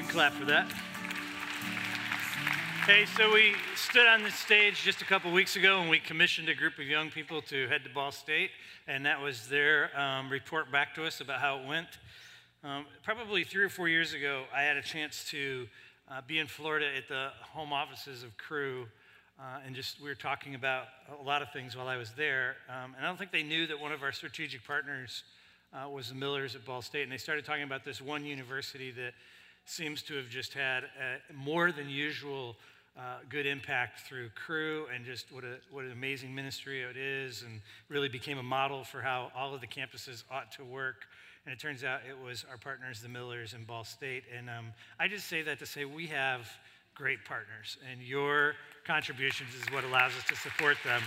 clap for that. Hey, so we stood on the stage just a couple weeks ago and we commissioned a group of young people to head to Ball State, and that was their um, report back to us about how it went. Um, probably three or four years ago, I had a chance to uh, be in Florida at the home offices of Cru, uh, and just we were talking about a lot of things while I was there. Um, and I don't think they knew that one of our strategic partners uh, was the Millers at Ball State, and they started talking about this one university that seems to have just had a more than usual uh, good impact through Cru and just what, a, what an amazing ministry it is and really became a model for how all of the campuses ought to work. And it turns out it was our partners the millers in ball state. And um, i just say that to say we have great partners and your contributions is what allows us to support them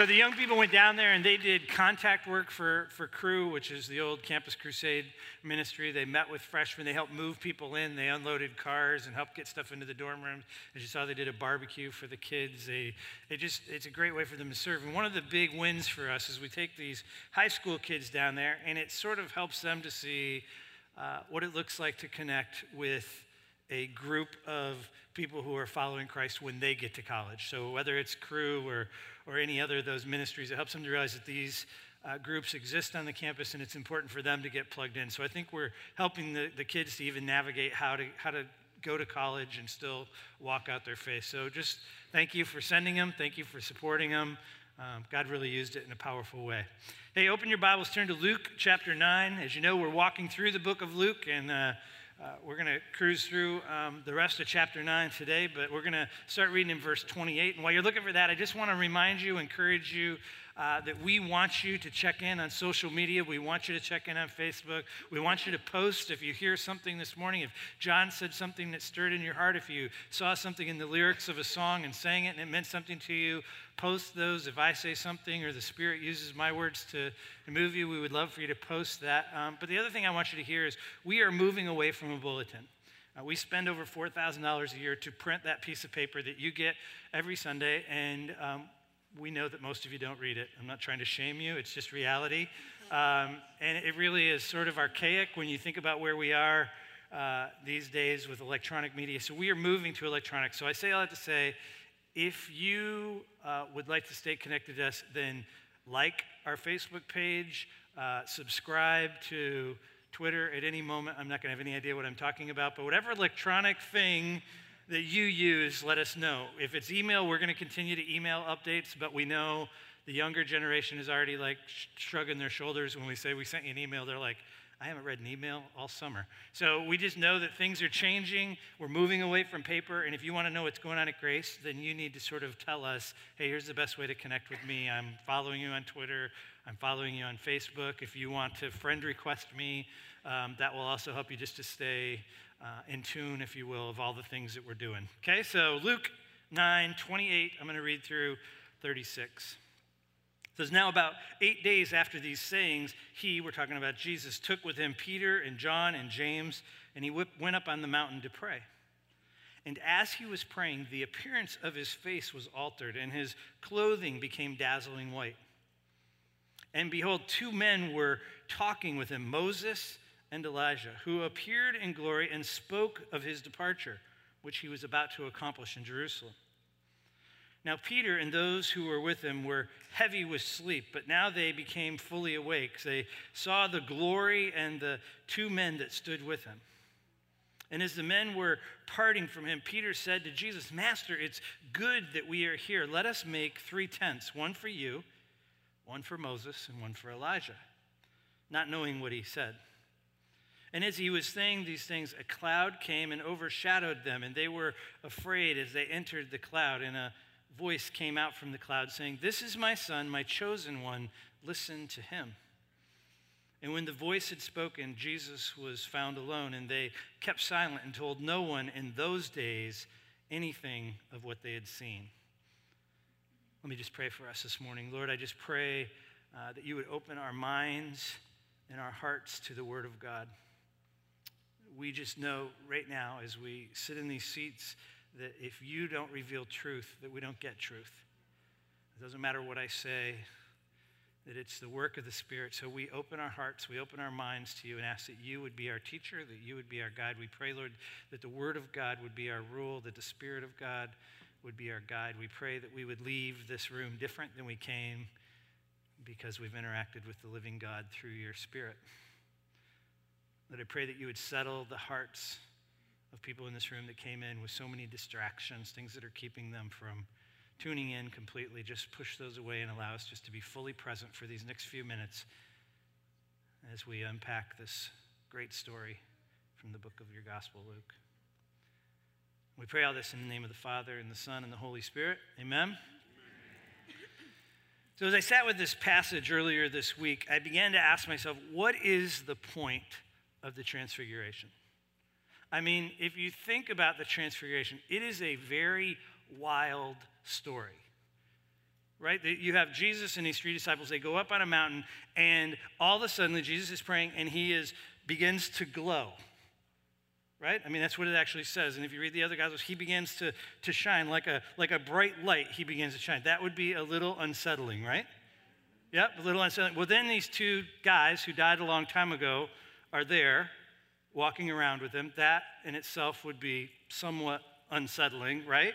so the young people went down there and they did contact work for, for Cru, which is the old Campus Crusade ministry. They met with freshmen. They helped move people in. They unloaded cars and helped get stuff into the dorm rooms. As you saw, they did a barbecue for the kids. They, they just, it's a great way for them to serve. And one of the big wins for us is we take these high school kids down there and it sort of helps them to see uh, what it looks like to connect with a group of people who are following Christ when they get to college. So whether it's Cru or or any other of those ministries. It helps them to realize that these uh, groups exist on the campus and it's important for them to get plugged in. So I think we're helping the, the kids to even navigate how to, how to go to college and still walk out their faith. So just thank you for sending them. Thank you for supporting them. Um, God really used it in a powerful way. Hey, open your Bibles, turn to Luke chapter 9. As you know, we're walking through the book of Luke, and uh, uh, we're going to cruise through um, the rest of chapter 9 today, but we're going to start reading in verse 28. And while you're looking for that, I just want to remind you, encourage you uh, that we want you to check in on social media. We want you to check in on Facebook. We want you to post if you hear something this morning. If John said something that stirred in your heart, if you saw something in the lyrics of a song and sang it and it meant something to you, post those. If I say something or the Spirit uses my words to, to move you, we would love for you to post that. Um, but the other thing I want you to hear is we are moving away from a bulletin. Uh, we spend over $4,000 a year to print that piece of paper that you get every Sunday, and um, we know that most of you don't read it. I'm not trying to shame you, it's just reality. Um, and it really is sort of archaic when you think about where we are uh, these days with electronic media. So we are moving to electronic. So I say all that to say if you uh, would like to stay connected to us, then like our Facebook page, uh, subscribe to Twitter at any moment. I'm not going to have any idea what I'm talking about, but whatever electronic thing that you use, let us know. If it's email, we're going to continue to email updates, but we know the younger generation is already like shrugging their shoulders when we say we sent you an email. They're like, I haven't read an email all summer. So we just know that things are changing. We're moving away from paper. And if you want to know what's going on at Grace, then you need to sort of tell us hey, here's the best way to connect with me. I'm following you on Twitter, I'm following you on Facebook. If you want to friend request me, um, that will also help you just to stay uh, in tune, if you will, of all the things that we're doing. Okay, so Luke 9 28, I'm going to read through 36 says, Now, about eight days after these sayings, he, we're talking about Jesus, took with him Peter and John and James, and he went up on the mountain to pray. And as he was praying, the appearance of his face was altered, and his clothing became dazzling white. And behold, two men were talking with him, Moses and Elijah, who appeared in glory and spoke of his departure, which he was about to accomplish in Jerusalem. Now, Peter and those who were with him were heavy with sleep, but now they became fully awake. They saw the glory and the two men that stood with him. And as the men were parting from him, Peter said to Jesus, Master, it's good that we are here. Let us make three tents one for you, one for Moses, and one for Elijah, not knowing what he said. And as he was saying these things, a cloud came and overshadowed them, and they were afraid as they entered the cloud. And a voice came out from the cloud saying, This is my son, my chosen one. Listen to him. And when the voice had spoken, Jesus was found alone, and they kept silent and told no one in those days anything of what they had seen. Let me just pray for us this morning. Lord, I just pray uh, that you would open our minds and our hearts to the Word of God. We just know right now as we sit in these seats that if you don't reveal truth, that we don't get truth. It doesn't matter what I say, that it's the work of the Spirit. So we open our hearts, we open our minds to you and ask that you would be our teacher, that you would be our guide. We pray, Lord, that the Word of God would be our rule, that the Spirit of God would be our guide. We pray that we would leave this room different than we came because we've interacted with the living God through your Spirit. Lord, I pray that you would settle the hearts of people in this room that came in with so many distractions, things that are keeping them from tuning in completely. Just push those away and allow us just to be fully present for these next few minutes as we unpack this great story from the book of your gospel, Luke. We pray all this in the name of the Father, and the Son, and the Holy Spirit. Amen. So, as I sat with this passage earlier this week, I began to ask myself, what is the point of the Transfiguration? I mean, if you think about the Transfiguration, it is a very wild story. Right? You have Jesus and his three disciples. They go up on a mountain, and all of a sudden, Jesus is praying, and he is begins to glow. Right? I mean, that's what it actually says. And if you read the other Gospels, he begins to, to shine like a, like a bright light. He begins to shine. That would be a little unsettling, right? Yep, a little unsettling. Well, then these two guys who died a long time ago are there walking around with him. That in itself would be somewhat unsettling, right?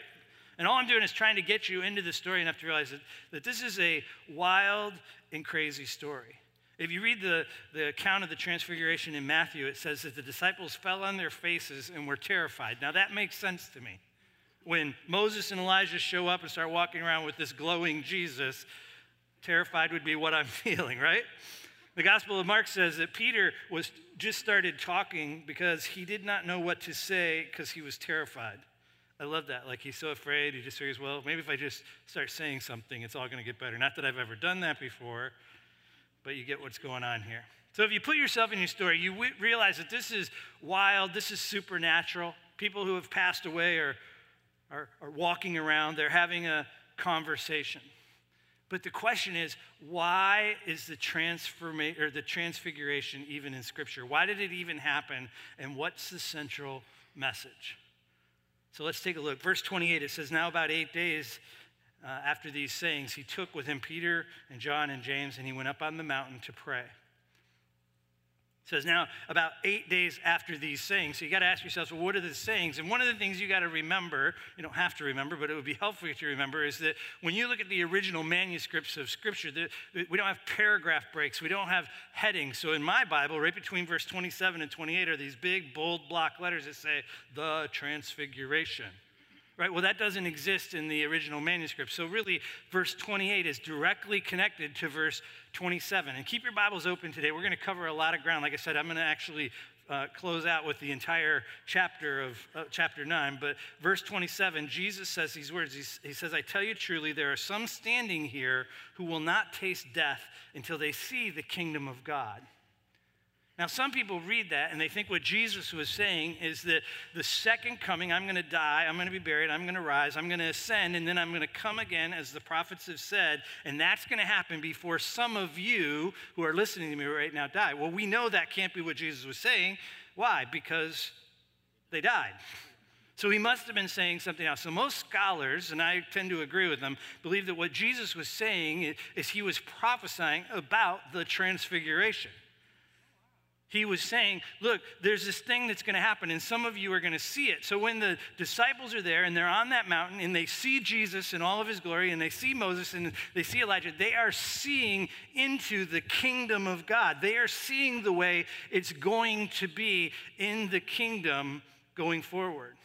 And all I'm doing is trying to get you into the story enough to realize that, that this is a wild and crazy story. If you read the, the account of the transfiguration in Matthew, it says that the disciples fell on their faces and were terrified. Now, that makes sense to me. When Moses and Elijah show up and start walking around with this glowing Jesus, terrified would be what I'm feeling, right? The Gospel of Mark says that Peter was just started talking because he did not know what to say because he was terrified. I love that. Like he's so afraid, he just figures, well, maybe if I just start saying something, it's all going to get better. Not that I've ever done that before, but you get what's going on here. So if you put yourself in your story, you w- realize that this is wild, this is supernatural. People who have passed away are, are, are walking around, they're having a conversation. But the question is, why is the transformation or the transfiguration even in Scripture? Why did it even happen? And what's the central message? So let's take a look. Verse 28, it says, Now about eight days uh, after these sayings, he took with him Peter and John and James, and he went up on the mountain to pray. It says now about eight days after these sayings. So you got to ask yourself, well, what are the sayings? And one of the things you got to remember, you don't have to remember, but it would be helpful to remember, is that when you look at the original manuscripts of Scripture, we don't have paragraph breaks, we don't have headings. So in my Bible, right between verse 27 and 28 are these big bold block letters that say the Transfiguration right? Well, that doesn't exist in the original manuscript. So, really, verse 28 is directly connected to verse 27. And keep your Bibles open today. We're going to cover a lot of ground. Like I said, I'm going to actually uh, close out with the entire chapter of uh, chapter 9. But verse 27, Jesus says these words He says, I tell you truly, there are some standing here who will not taste death until they see the kingdom of God. Now, some people read that and they think what Jesus was saying is that the second coming, I'm going to die, I'm going to be buried, I'm going to rise, I'm going to ascend, and then I'm going to come again, as the prophets have said, and that's going to happen before some of you who are listening to me right now die. Well, we know that can't be what Jesus was saying. Why? Because they died. So he must have been saying something else. So most scholars, and I tend to agree with them, believe that what Jesus was saying is he was prophesying about the transfiguration. He was saying, Look, there's this thing that's going to happen, and some of you are going to see it. So when the disciples are there and they're on that mountain and they see Jesus in all of his glory and they see Moses and they see Elijah, they are seeing into the kingdom of God. They are seeing the way it's going to be in the kingdom going forward.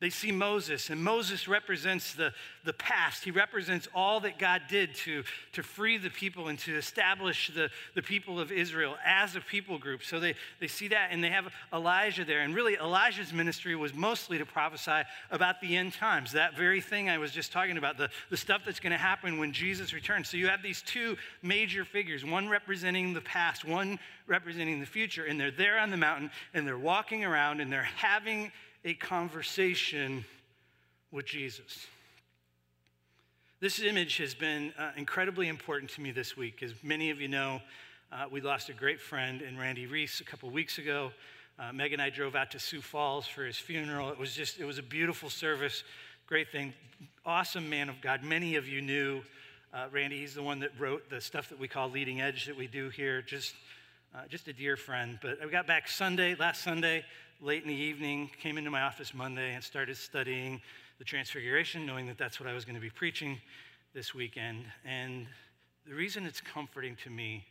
They see Moses, and Moses represents the, the past. He represents all that God did to, to free the people and to establish the, the people of Israel as a people group. So they, they see that, and they have Elijah there. And really, Elijah's ministry was mostly to prophesy about the end times, that very thing I was just talking about, the, the stuff that's going to happen when Jesus returns. So you have these two major figures, one representing the past, one representing the future, and they're there on the mountain, and they're walking around, and they're having a conversation with Jesus. This image has been uh, incredibly important to me this week. As many of you know, uh, we lost a great friend in Randy Reese a couple weeks ago. Uh, Meg and I drove out to Sioux Falls for his funeral. It was just, it was a beautiful service, great thing. Awesome man of God. Many of you knew uh, Randy. He's the one that wrote the stuff that we call Leading Edge that we do here. Just, uh, just a dear friend. But I got back Sunday, last Sunday late in the evening, came into my office Monday and started studying the Transfiguration, knowing that that's what I was going to be preaching this weekend. And the reason it's comforting to me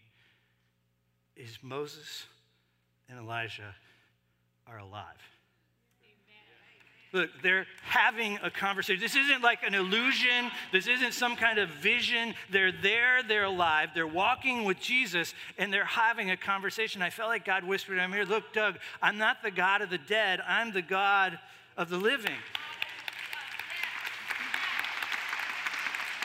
is Moses and Elijah are alive. Look, they're having a conversation. This isn't like an illusion. This isn't some kind of vision. They're there, they're alive, they're walking with Jesus, and they're having a conversation. I felt like God whispered, I'm here, look, Doug, I'm not the God of the dead, I'm the God of the living.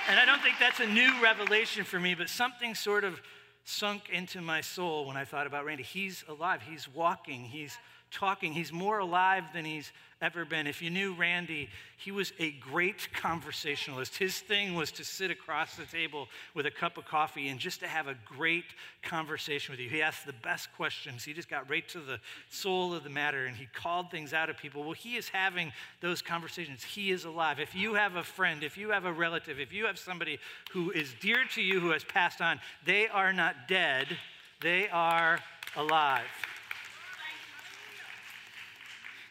And I don't think that's a new revelation for me, but something sort of sunk into my soul when I thought about Randy. He's alive, he's walking, he's talking. He's more alive than he's ever been. If you knew Randy, he was a great conversationalist. His thing was to sit across the table with a cup of coffee and just to have a great conversation with you. He asked the best questions. He just got right to the soul of the matter and he called things out of people. Well, he is having those conversations. He is alive. If you have a friend, if you have a relative, if you have somebody who is dear to you who has passed on, they are not dead, they are alive.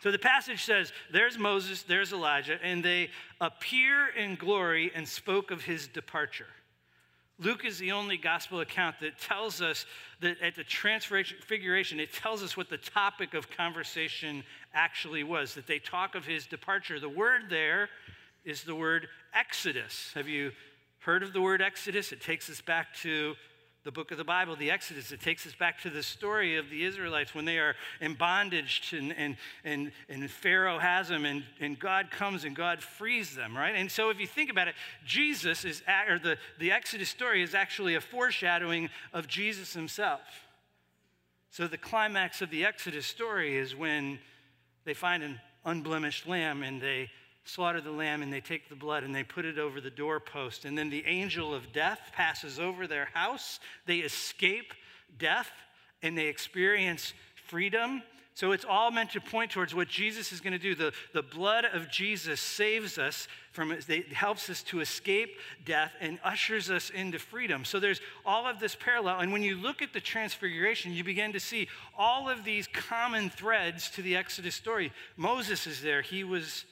So the passage says, There's Moses, there's Elijah, and they appear in glory and spoke of his departure. Luke is the only gospel account that tells us that at the transfiguration, it tells us what the topic of conversation actually was, that they talk of his departure. The word there is the word Exodus. Have you heard of the word Exodus? It takes us back to the book of the Bible, the Exodus. It takes us back to the story of the Israelites when they are in bondage and, and, and, and Pharaoh has them and, and God comes and God frees them, right? And so if you think about it, Jesus is, or the, the Exodus story is actually a foreshadowing of Jesus himself. So the climax of the Exodus story is when they find an unblemished lamb and they slaughter the lamb and they take the blood and they put it over the doorpost. And then the angel of death passes over their house. They escape death and they experience freedom. So it's all meant to point towards what Jesus is going to do. The, the blood of Jesus saves us from it, helps us to escape death and ushers us into freedom. So there's all of this parallel. And when you look at the transfiguration, you begin to see all of these common threads to the Exodus story. Moses is there, he was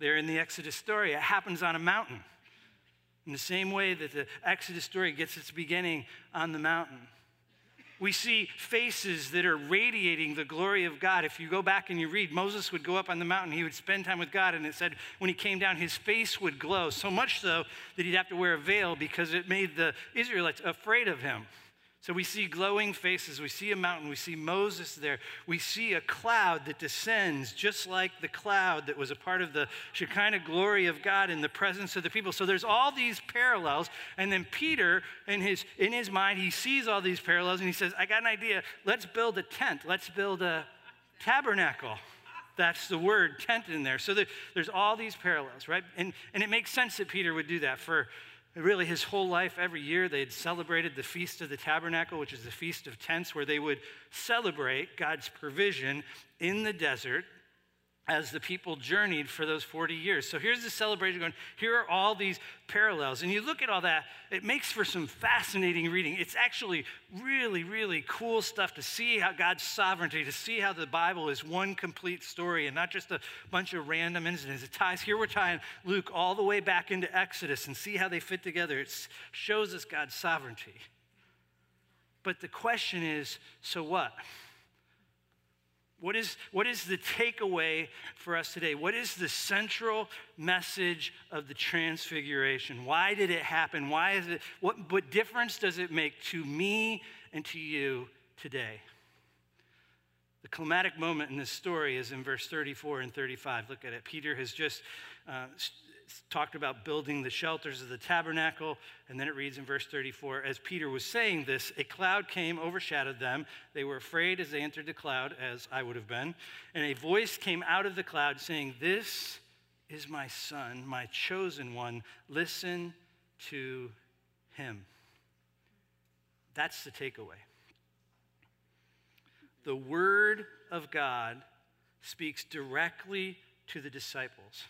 there in the Exodus story. It happens on a mountain. In the same way that the Exodus story gets its beginning on the mountain. We see faces that are radiating the glory of God. If you go back and you read, Moses would go up on the mountain, he would spend time with God, and it said when he came down, his face would glow, so much so that he'd have to wear a veil because it made the Israelites afraid of him. So we see glowing faces, we see a mountain, we see Moses there, we see a cloud that descends just like the cloud that was a part of the Shekinah glory of God in the presence of the people. So there's all these parallels, and then Peter, in his, in his mind, he sees all these parallels and he says, I got an idea. Let's build a tent, let's build a tabernacle. That's the word tent in there. So there's all these parallels, right? And, and it makes sense that Peter would do that for Really, his whole life, every year, they had celebrated the Feast of the Tabernacle, which is the Feast of Tents, where they would celebrate God's provision in the desert as the people journeyed for those 40 years. So here's the celebration going, here are all these parallels. And you look at all that, it makes for some fascinating reading. It's actually really, really cool stuff to see how God's sovereignty, to see how the Bible is one complete story and not just a bunch of random incidents. It ties, here we're tying Luke all the way back into Exodus and see how they fit together. It shows us God's sovereignty. But the question is so what? What is, what is the takeaway for us today? What is the central message of the transfiguration? Why did it happen? Why is it, what, what difference does it make to me and to you today? The climatic moment in this story is in verse 34 and 35. Look at it. Peter has just uh, talked about building the shelters of the tabernacle. And then it reads in verse 34 As Peter was saying this, a cloud came, overshadowed them. They were afraid as they entered the cloud, as I would have been. And a voice came out of the cloud saying, This is my son, my chosen one. Listen to him. That's the takeaway. The word of God speaks directly to the disciples.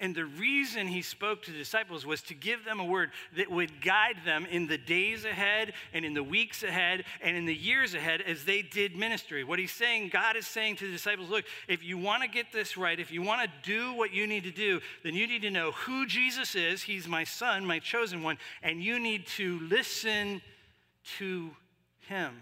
And the reason he spoke to the disciples was to give them a word that would guide them in the days ahead and in the weeks ahead and in the years ahead as they did ministry. What he's saying, God is saying to the disciples, look, if you want to get this right, if you want to do what you need to do, then you need to know who Jesus is. He's my son, my chosen one, and you need to listen to him.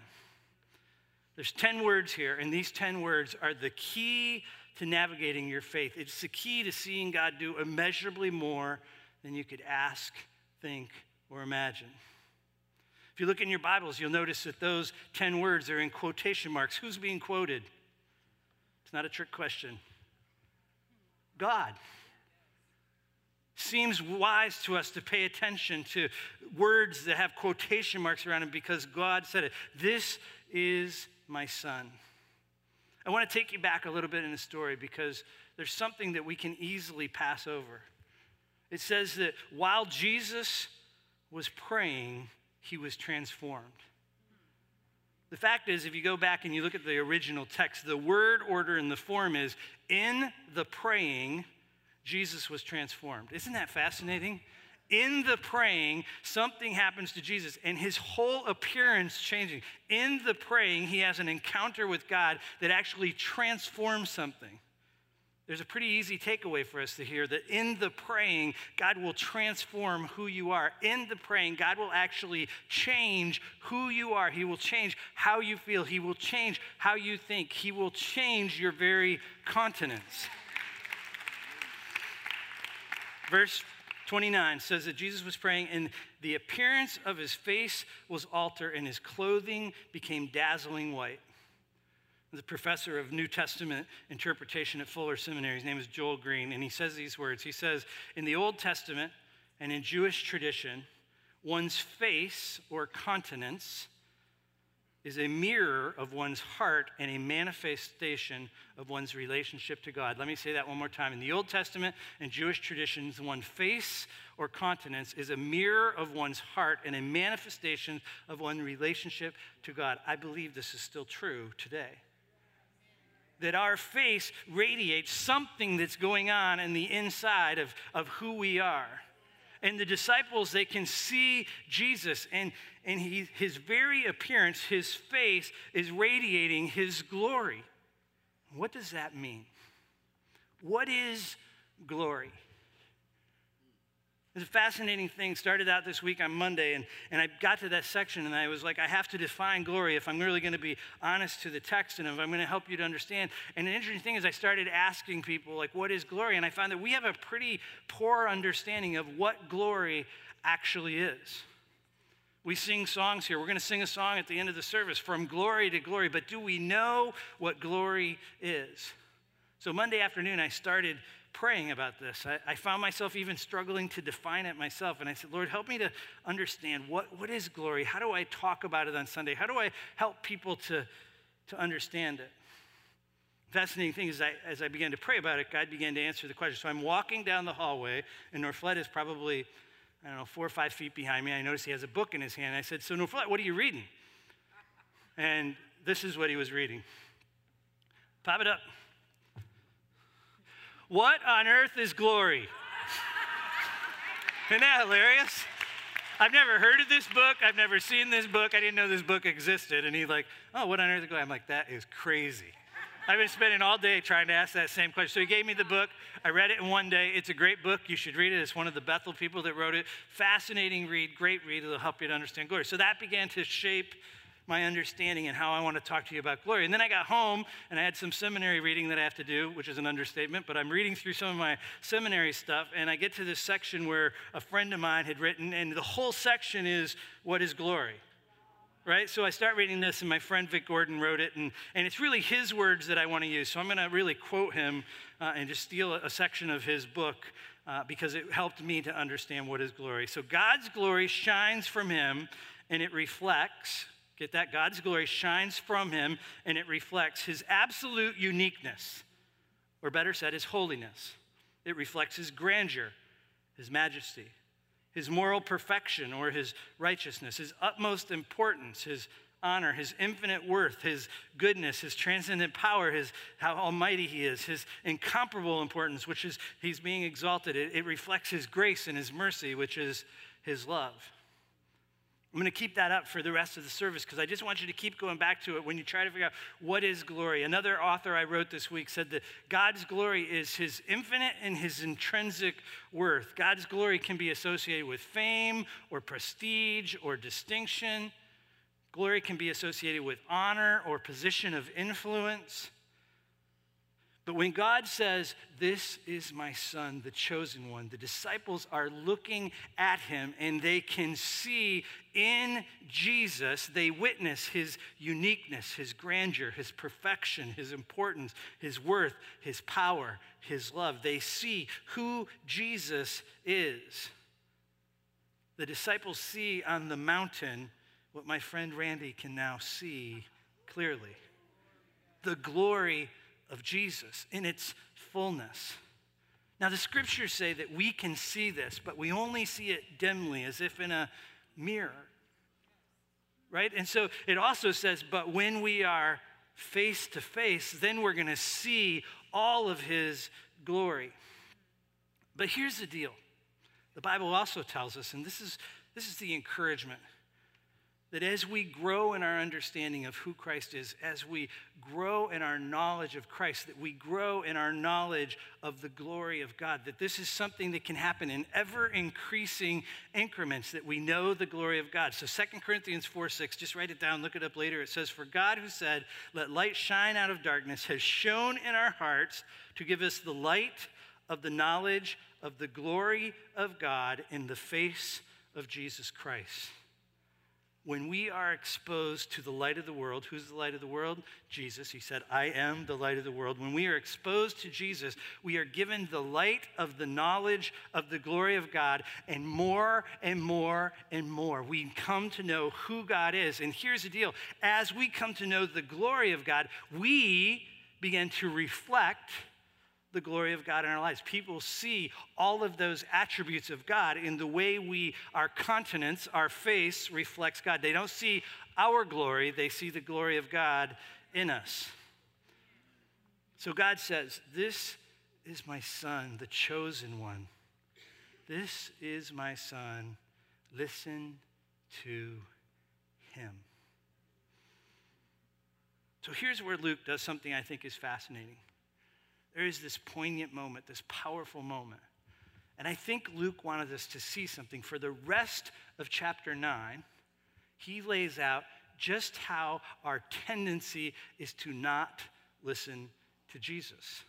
There's 10 words here, and these 10 words are the key to navigating your faith. It's the key to seeing God do immeasurably more than you could ask, think, or imagine. If you look in your Bibles, you'll notice that those 10 words are in quotation marks. Who's being quoted? It's not a trick question. God. Seems wise to us to pay attention to words that have quotation marks around them because God said it. This is my son. I want to take you back a little bit in the story because there's something that we can easily pass over. It says that while Jesus was praying, he was transformed. The fact is, if you go back and you look at the original text, the word order and the form is in the praying, Jesus was transformed. Isn't that fascinating? In the praying, something happens to Jesus and his whole appearance changing. In the praying, he has an encounter with God that actually transforms something. There's a pretty easy takeaway for us to hear that in the praying, God will transform who you are. In the praying, God will actually change who you are. He will change how you feel. He will change how you think. He will change your very continence. Verse 29 says that Jesus was praying, and the appearance of his face was altered, and his clothing became dazzling white. The professor of New Testament interpretation at Fuller Seminary, his name is Joel Green, and he says these words. He says, In the Old Testament and in Jewish tradition, one's face or countenance is a mirror of one's heart and a manifestation of one's relationship to God. Let me say that one more time. In the Old Testament and Jewish traditions, one's face or countenance is a mirror of one's heart and a manifestation of one's relationship to God. I believe this is still true today. That our face radiates something that's going on in the inside of, of who we are and the disciples they can see jesus and, and he, his very appearance his face is radiating his glory what does that mean what is glory it's a fascinating thing. Started out this week on Monday, and, and I got to that section, and I was like, I have to define glory if I'm really going to be honest to the text and if I'm going to help you to understand. And the interesting thing is, I started asking people, like, what is glory? And I found that we have a pretty poor understanding of what glory actually is. We sing songs here. We're going to sing a song at the end of the service, From Glory to Glory. But do we know what glory is? So Monday afternoon, I started praying about this. I, I, found myself even struggling to define it myself. And I said, Lord, help me to understand what, what is glory? How do I talk about it on Sunday? How do I help people to, to understand it? Fascinating thing is, I, as I began to pray about it, God began to answer the question. So I'm walking down the hallway, and Norflet is probably, I don't know, four or five feet behind me. I notice he has a book in his hand. I said, So, Norflet, what are you reading? And this is what he was reading. Pop it up. What on earth is glory? Isn't that hilarious? I've never heard of this book. I've never seen this book. I didn't know this book existed. And he's like, oh, what on earth is glory? I'm like, that is crazy. I've been spending all day trying to ask that same question. So he gave me the book. I read it in one day. It's a great book. You should read it. It's one of the Bethel people that wrote it. Fascinating read, great read. It'll help you to understand glory. So that began to shape my understanding and how I want to talk to you about glory. And then I got home and I had some seminary reading that I have to do, which is an understatement, but I'm reading through some of my seminary stuff and I get to this section where a friend of mine had written, and the whole section is What is glory? Right? So I start reading this, and my friend Vic Gordon wrote it, and, and it's really his words that I want to use. So I'm going to really quote him uh, and just steal a, section of his book uh, because it helped me to understand what is glory. So God's glory shines from him, and it reflects, get that? God's glory shines from him, and it reflects his absolute uniqueness, or better said, his holiness. It reflects his grandeur, his majesty his moral perfection or his righteousness, his utmost importance, his honor, his infinite worth, his goodness, his transcendent power, his how almighty he is, his incomparable importance, which is he's being exalted. It, it reflects his grace and his mercy, which is his love. I'm going to keep that up for the rest of the service because I just want you to keep going back to it when you try to figure out what is glory. Another author I wrote this week said that God's glory is his infinite and his intrinsic worth. God's glory can be associated with fame or prestige or distinction. Glory can be associated with honor or position of influence. But when God says, This is my son, the chosen one, the disciples are looking at him and they can see in Jesus, they witness his uniqueness, his grandeur, his perfection, his importance, his worth, his power, his love. They see who Jesus is. The disciples see on the mountain what my friend Randy can now see clearly the glory of Jesus in its fullness. Now, the scriptures say that we can see this, but we only see it dimly, as if in a mirror. Right? And so it also says, but when we are face to face, then we're going to see all of his glory. But here's the deal the Bible also tells us, and this is, this is the encouragement that as we grow in our understanding of who Christ is, as we grow in our knowledge of Christ, that we grow in our knowledge of the glory of God, that this is something that can happen in ever increasing increments, that we know the glory of God. So 2 Corinthians 4 6, just write it down, look it up later. It says, For God who said, Let light shine out of darkness, has shone in our hearts to give us the light of the knowledge of the glory of God in the face of Jesus Christ when we are exposed to the light of the world, who's the light of the world? Jesus. He said, I am the light of the world. When we are exposed to Jesus, we are given the light of the knowledge of the glory of God, and more and more and more. We come to know who God is. And here's the deal as we come to know the glory of God, we begin to reflect the glory of God in our lives. People see all of those attributes of God in the way we, our countenance, our face reflects God. They don't see our glory, they see the glory of God in us. So God says, This is my son, the chosen one. This is my son. Listen to him. So here's where Luke does something I think is fascinating there is this poignant moment, this powerful moment. And I think Luke wanted us to see something. For the rest of chapter 9, he lays out just how our tendency is to not listen to Jesus.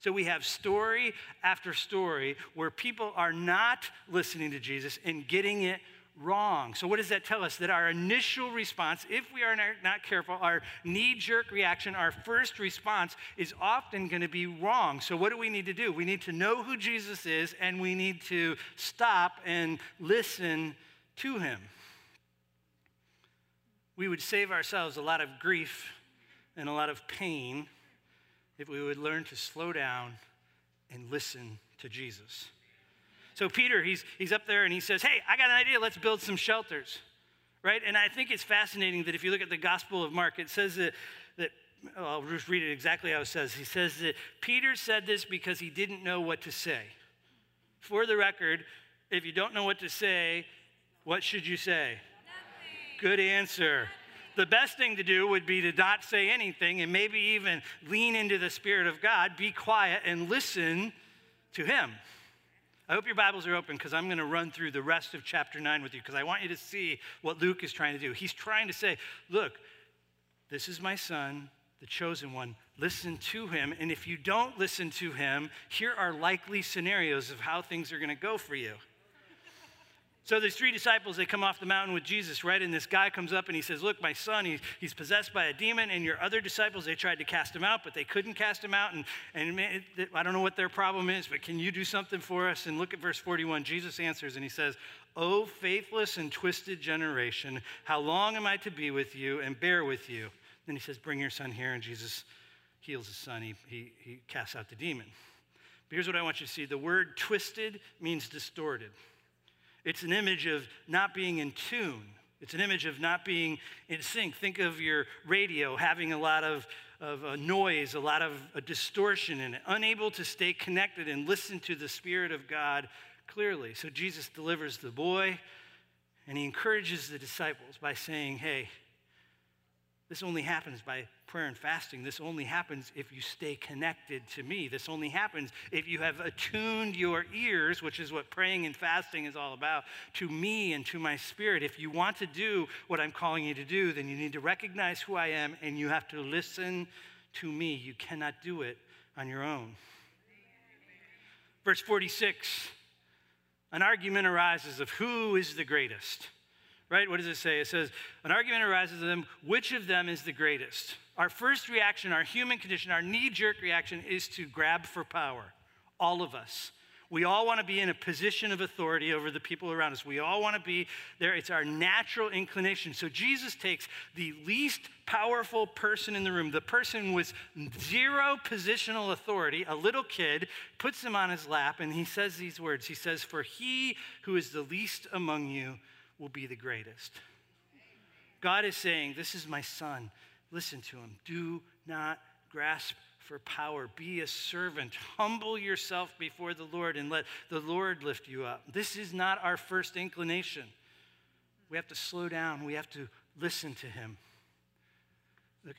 So we have story after story where people are not listening to Jesus and getting it wrong. So, what does that tell us? That our initial response, if we are not careful, our knee jerk reaction, our first response is often going to be wrong. So, what do we need to do? We need to know who Jesus is and we need to stop and listen to him. We would save ourselves a lot of grief and a lot of pain if we would learn to slow down and listen to Jesus. So Peter, he's, he's up there and he says, Hey, I got an idea. Let's build some shelters. Right? And I think it's fascinating that if you look at the Gospel of Mark, it says that, that oh, I'll just read it exactly how it says. He says that Peter said this because he didn't know what to say. For the record, if you don't know what to say, what should you say? Nothing. Good answer. The best thing to do would be to not say anything and maybe even lean into the Spirit of God, be quiet, and listen to Him. I hope your Bibles are open because I'm going to run through the rest of chapter 9 with you because I want you to see what Luke is trying to do. He's trying to say, look, this is my son, the chosen one. Listen to him. And if you don't listen to him, here are likely scenarios of how things are going to go for you. So there's three disciples, they come off the mountain with Jesus, right? And this guy comes up and he says, Look, my son, he, he's possessed by a demon. And your other disciples, they tried to cast him out, but they couldn't cast him out. And, and it, I don't know what their problem is, but can you do something for us? And look at verse 41. Jesus answers and he says, O faithless and twisted generation, how long am I to be with you and bear with you? Then he says, Bring your son here. And Jesus heals his son. He, he, he casts out the demon. But here's what I want you to see the word twisted means distorted. It's an image of not being in tune. It's an image of not being in sync. Think of your radio having a lot of, of uh, noise, a lot of uh, distortion in it, unable to stay connected and listen to the Spirit of God clearly. So Jesus delivers the boy and he encourages the disciples by saying, Hey, this only happens by prayer and fasting. This only happens if you stay connected to me. This only happens if you have attuned your ears, which is what praying and fasting is all about, to me and to my spirit. If you want to do what I'm calling you to do, then you need to recognize who I am and you have to listen to me. You cannot do it on your own. Verse 46 an argument arises of who is the greatest right? What does it say? It says, an argument arises of them, which of them is the greatest? Our first reaction, our human condition, our knee jerk reaction is to grab for power. All of us. We all want to be in a position of authority over the people around us. We all want to be there. It's our natural inclination. So Jesus takes the least powerful person in the room, the person with zero positional authority, a little kid, puts him on his lap, and he says these words He says, For he who is the least among you will be the greatest. God is saying, This is my son. Listen to him. Do not grasp for power. Be a servant. Humble yourself before the Lord and let the Lord lift you up. This is not our first inclination. We have to slow down, we have to listen to him. Look,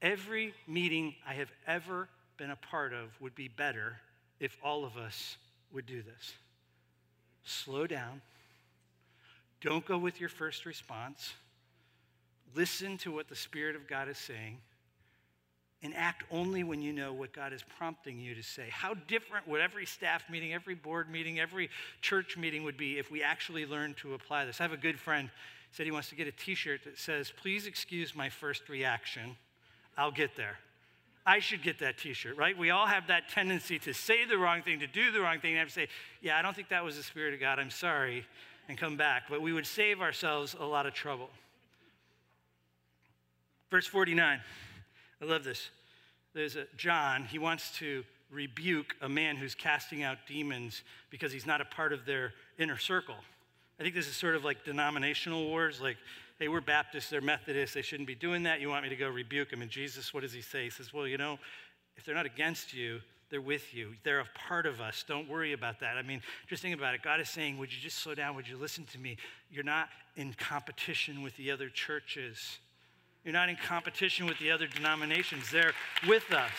every meeting I have ever been a part of would be better if all of us would do this. Slow down don't go with your first response. Listen to what the Spirit of God is saying and act only when you know what God is prompting you to say. How different would every staff meeting, every board meeting, every church meeting would be if we actually learned to apply this? I have a good friend said he wants to get a t-shirt that says, "Please excuse my first reaction. I'll get there." I should get that t-shirt, right? We all have that tendency to say the wrong thing, to do the wrong thing, and have to say, "Yeah, I don't think that was the spirit of God. I'm sorry." And come back, but we would save ourselves a lot of trouble. Verse 49, I love this. There's a John, he wants to rebuke a man who's casting out demons because he's not a part of their inner circle. I think this is sort of like denominational wars, like, hey, we're Baptists, they're Methodists, they shouldn't be doing that. You want me to go rebuke them? And Jesus, what does he say? He says, well, you know, if they're not against you, they're with you. They're a part of us. Don't worry about that. I mean, just think about it. God is saying, Would you just slow down? Would you listen to me? You're not in competition with the other churches, you're not in competition with the other denominations. They're with us.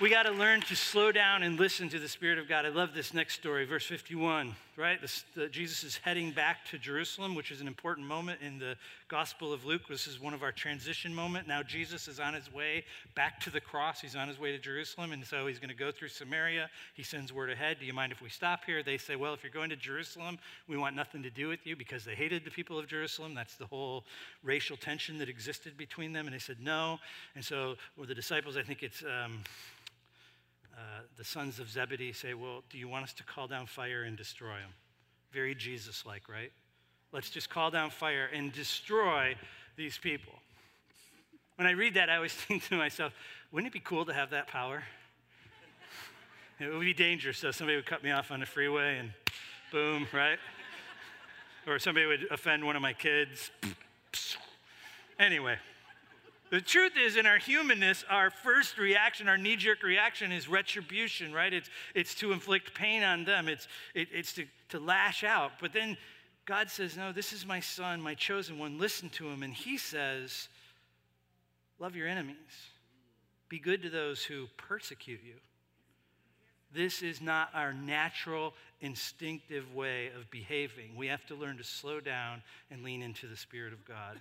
We got to learn to slow down and listen to the Spirit of God. I love this next story, verse 51, right? The, Jesus is heading back to Jerusalem, which is an important moment in the Gospel of Luke. This is one of our transition moment. Now Jesus is on his way back to the cross. He's on his way to Jerusalem, and so he's going to go through Samaria. He sends word ahead. Do you mind if we stop here? They say, well, if you're going to Jerusalem, we want nothing to do with you because they hated the people of Jerusalem. That's the whole racial tension that existed between them. And they said, no. And so, well, the disciples, I think it's... Um, uh, the sons of Zebedee say, Well, do you want us to call down fire and destroy them? Very Jesus like, right? Let's just call down fire and destroy these people. When I read that, I always think to myself, wouldn't it be cool to have that power? it would be dangerous, so somebody would cut me off on the freeway and boom, right? Or somebody would offend one of my kids. anyway, The truth is, in our humanness, our first reaction, our knee jerk reaction is retribution, right? It's, it's to inflict pain on them, it's, it, it's to, to lash out. But then God says, No, this is my son, my chosen one. Listen to him. And he says, Love your enemies, be good to those who persecute you. This is not our natural, instinctive way of behaving. We have to learn to slow down and lean into the Spirit of God.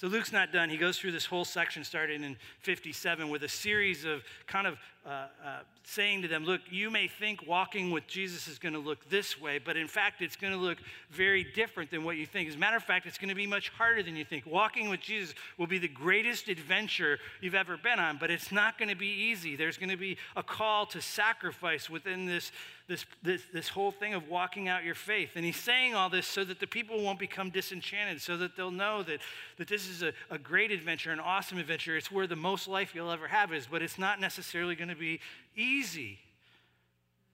So Luke's not done. He goes through this whole section starting in 57 with a series of kind of uh, uh, saying to them, Look, you may think walking with Jesus is going to look this way, but in fact, it's going to look very different than what you think. As a matter of fact, it's going to be much harder than you think. Walking with Jesus will be the greatest adventure you've ever been on, but it's not going to be easy. There's going to be a call to sacrifice within this this, this, this whole thing of walking out your faith. And he's saying all this so that the people won't become disenchanted, so that they'll know that, that this is a, a great adventure, an awesome adventure. It's where the most life you'll ever have is, but it's not necessarily going to be easy.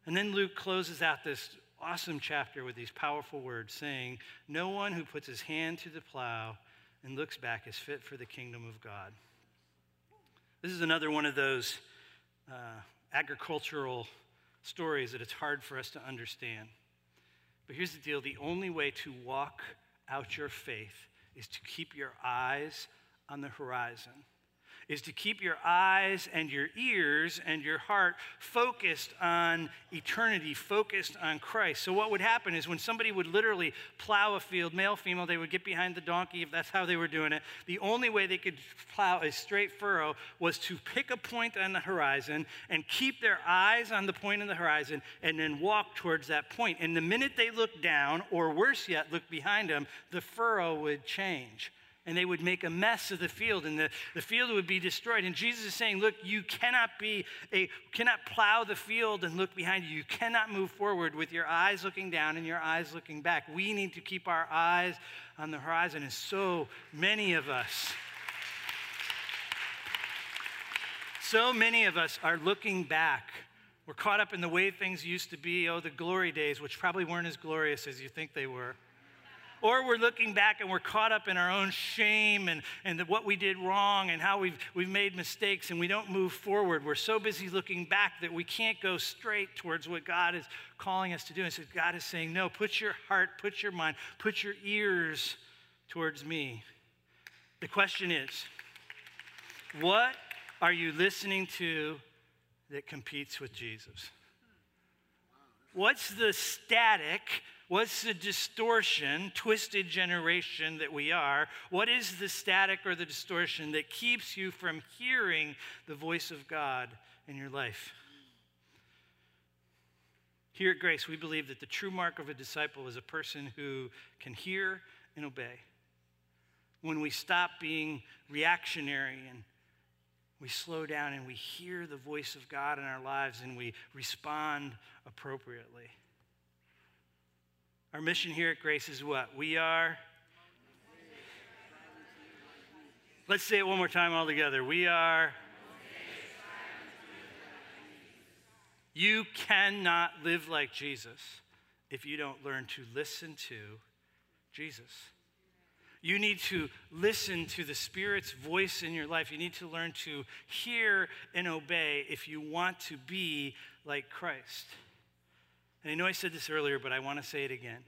And then Luke closes out this awesome chapter with these powerful words saying, No one who puts his hand to the plow and looks back is fit for the kingdom of God. This is another one of those uh, agricultural stories that it's hard for us to understand. But here's the deal the only way to walk out your faith is to keep your eyes on the horizon is to keep your eyes and your ears and your heart focused on eternity, focused on Christ. So, what would happen is when somebody would literally plow a field, male, female, they would get behind the donkey if that's how they were doing it. The only way they could plow a straight furrow was to pick a point on the horizon and keep their eyes on the point on the horizon and then walk towards that point. And the minute they looked down, or worse yet, looked behind them, the furrow would change and they would make a mess of the field and the, the field would be destroyed. And jesus is saying look you cannot be a cannot plow the field and look behind you. You cannot move forward with your eyes looking down and your eyes looking back. We need to keep our eyes on the horizon. And so many of us so many of us are looking back. We're caught up in the way things used to be. Oh the glory days which probably weren't as glorious as you think they were or we're looking back and we're caught up in our own shame and, and what we did wrong and how we've, we've made mistakes and we don't move forward. We're so busy looking back that we can't go straight towards what God is calling us to do. And so God is saying, No, put your heart, put your mind, put your ears towards me. The question is, what are you listening to that competes with Jesus? What's the static What's the distortion, twisted generation that we are? What is the static or the distortion that keeps you from hearing the voice of God in your life? Here at Grace, we believe that the true mark of a disciple is a person who can hear and obey. When we stop being reactionary and we slow down and we hear the voice of God in our lives and we respond appropriately. Our mission here at Grace is what? We are. Let's say it one more time all together. We are. You cannot live like Jesus if you don't learn to listen to Jesus. You need to listen to the Spirit's voice in your life. You need to learn to hear and obey if you want to be like Christ. And I know I said this earlier, but I want to say it again.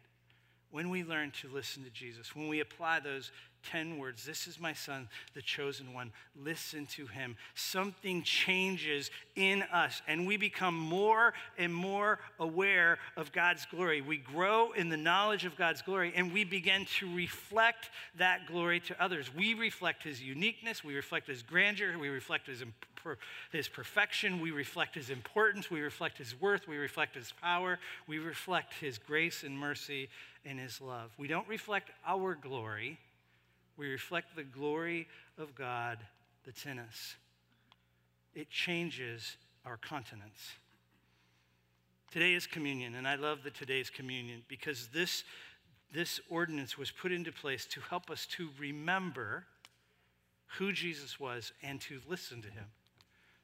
When we learn to listen to Jesus, when we apply those 10 words, this is my son, the chosen one, listen to him, something changes in us and we become more and more aware of God's glory. We grow in the knowledge of God's glory and we begin to reflect that glory to others. We reflect his uniqueness, we reflect his grandeur, we reflect his his perfection, we reflect his importance, we reflect his worth, we reflect his power, we reflect his grace and mercy and his love. We don't reflect our glory, we reflect the glory of God that's in us. It changes our continence. Today is communion, and I love the today's communion because this, this ordinance was put into place to help us to remember who Jesus was and to listen to him.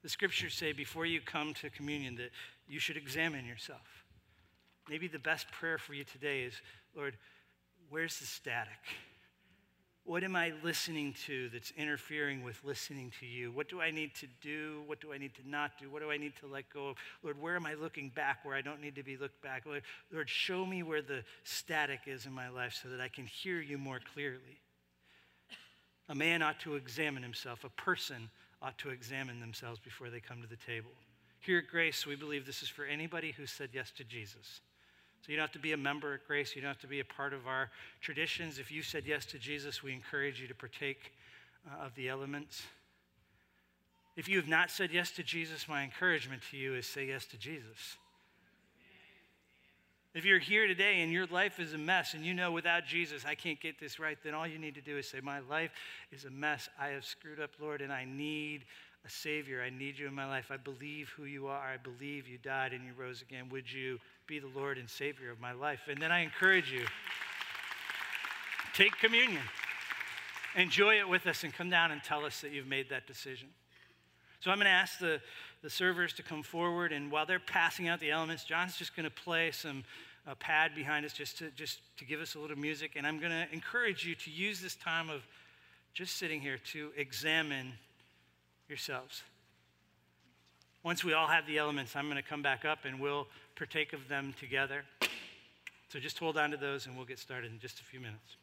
The scriptures say before you come to communion that you should examine yourself. Maybe the best prayer for you today is Lord, where's the static? What am I listening to that's interfering with listening to you? What do I need to do? What do I need to not do? What do I need to let go of? Lord, where am I looking back where I don't need to be looked back? Lord, show me where the static is in my life so that I can hear you more clearly. A man ought to examine himself, a person ought to examine themselves before they come to the table. Here at Grace, we believe this is for anybody who said yes to Jesus. So you don't have to be a member at Grace. You don't have to be a part of our traditions. If you said yes to Jesus, we encourage you to partake uh, of the elements. If you have not said yes to Jesus, my encouragement to you is say yes to Jesus. If you're here today and your life is a mess and you know without Jesus I can't get this right, then all you need to do is say, My life is a mess. I have screwed up, Lord, and I need a Savior. I need you in my life. I believe who you are. I believe you died and you rose again. Would you be the Lord and Savior of my life? And then I encourage you take communion, enjoy it with us, and come down and tell us that you've made that decision. So I'm going to ask the, the servers to come forward, and while they're passing out the elements, John's just going to play some uh, pad behind us just to, just to give us a little music. And I'm going to encourage you to use this time of just sitting here to examine yourselves. Once we all have the elements, I'm going to come back up and we'll partake of them together. So just hold on to those and we'll get started in just a few minutes.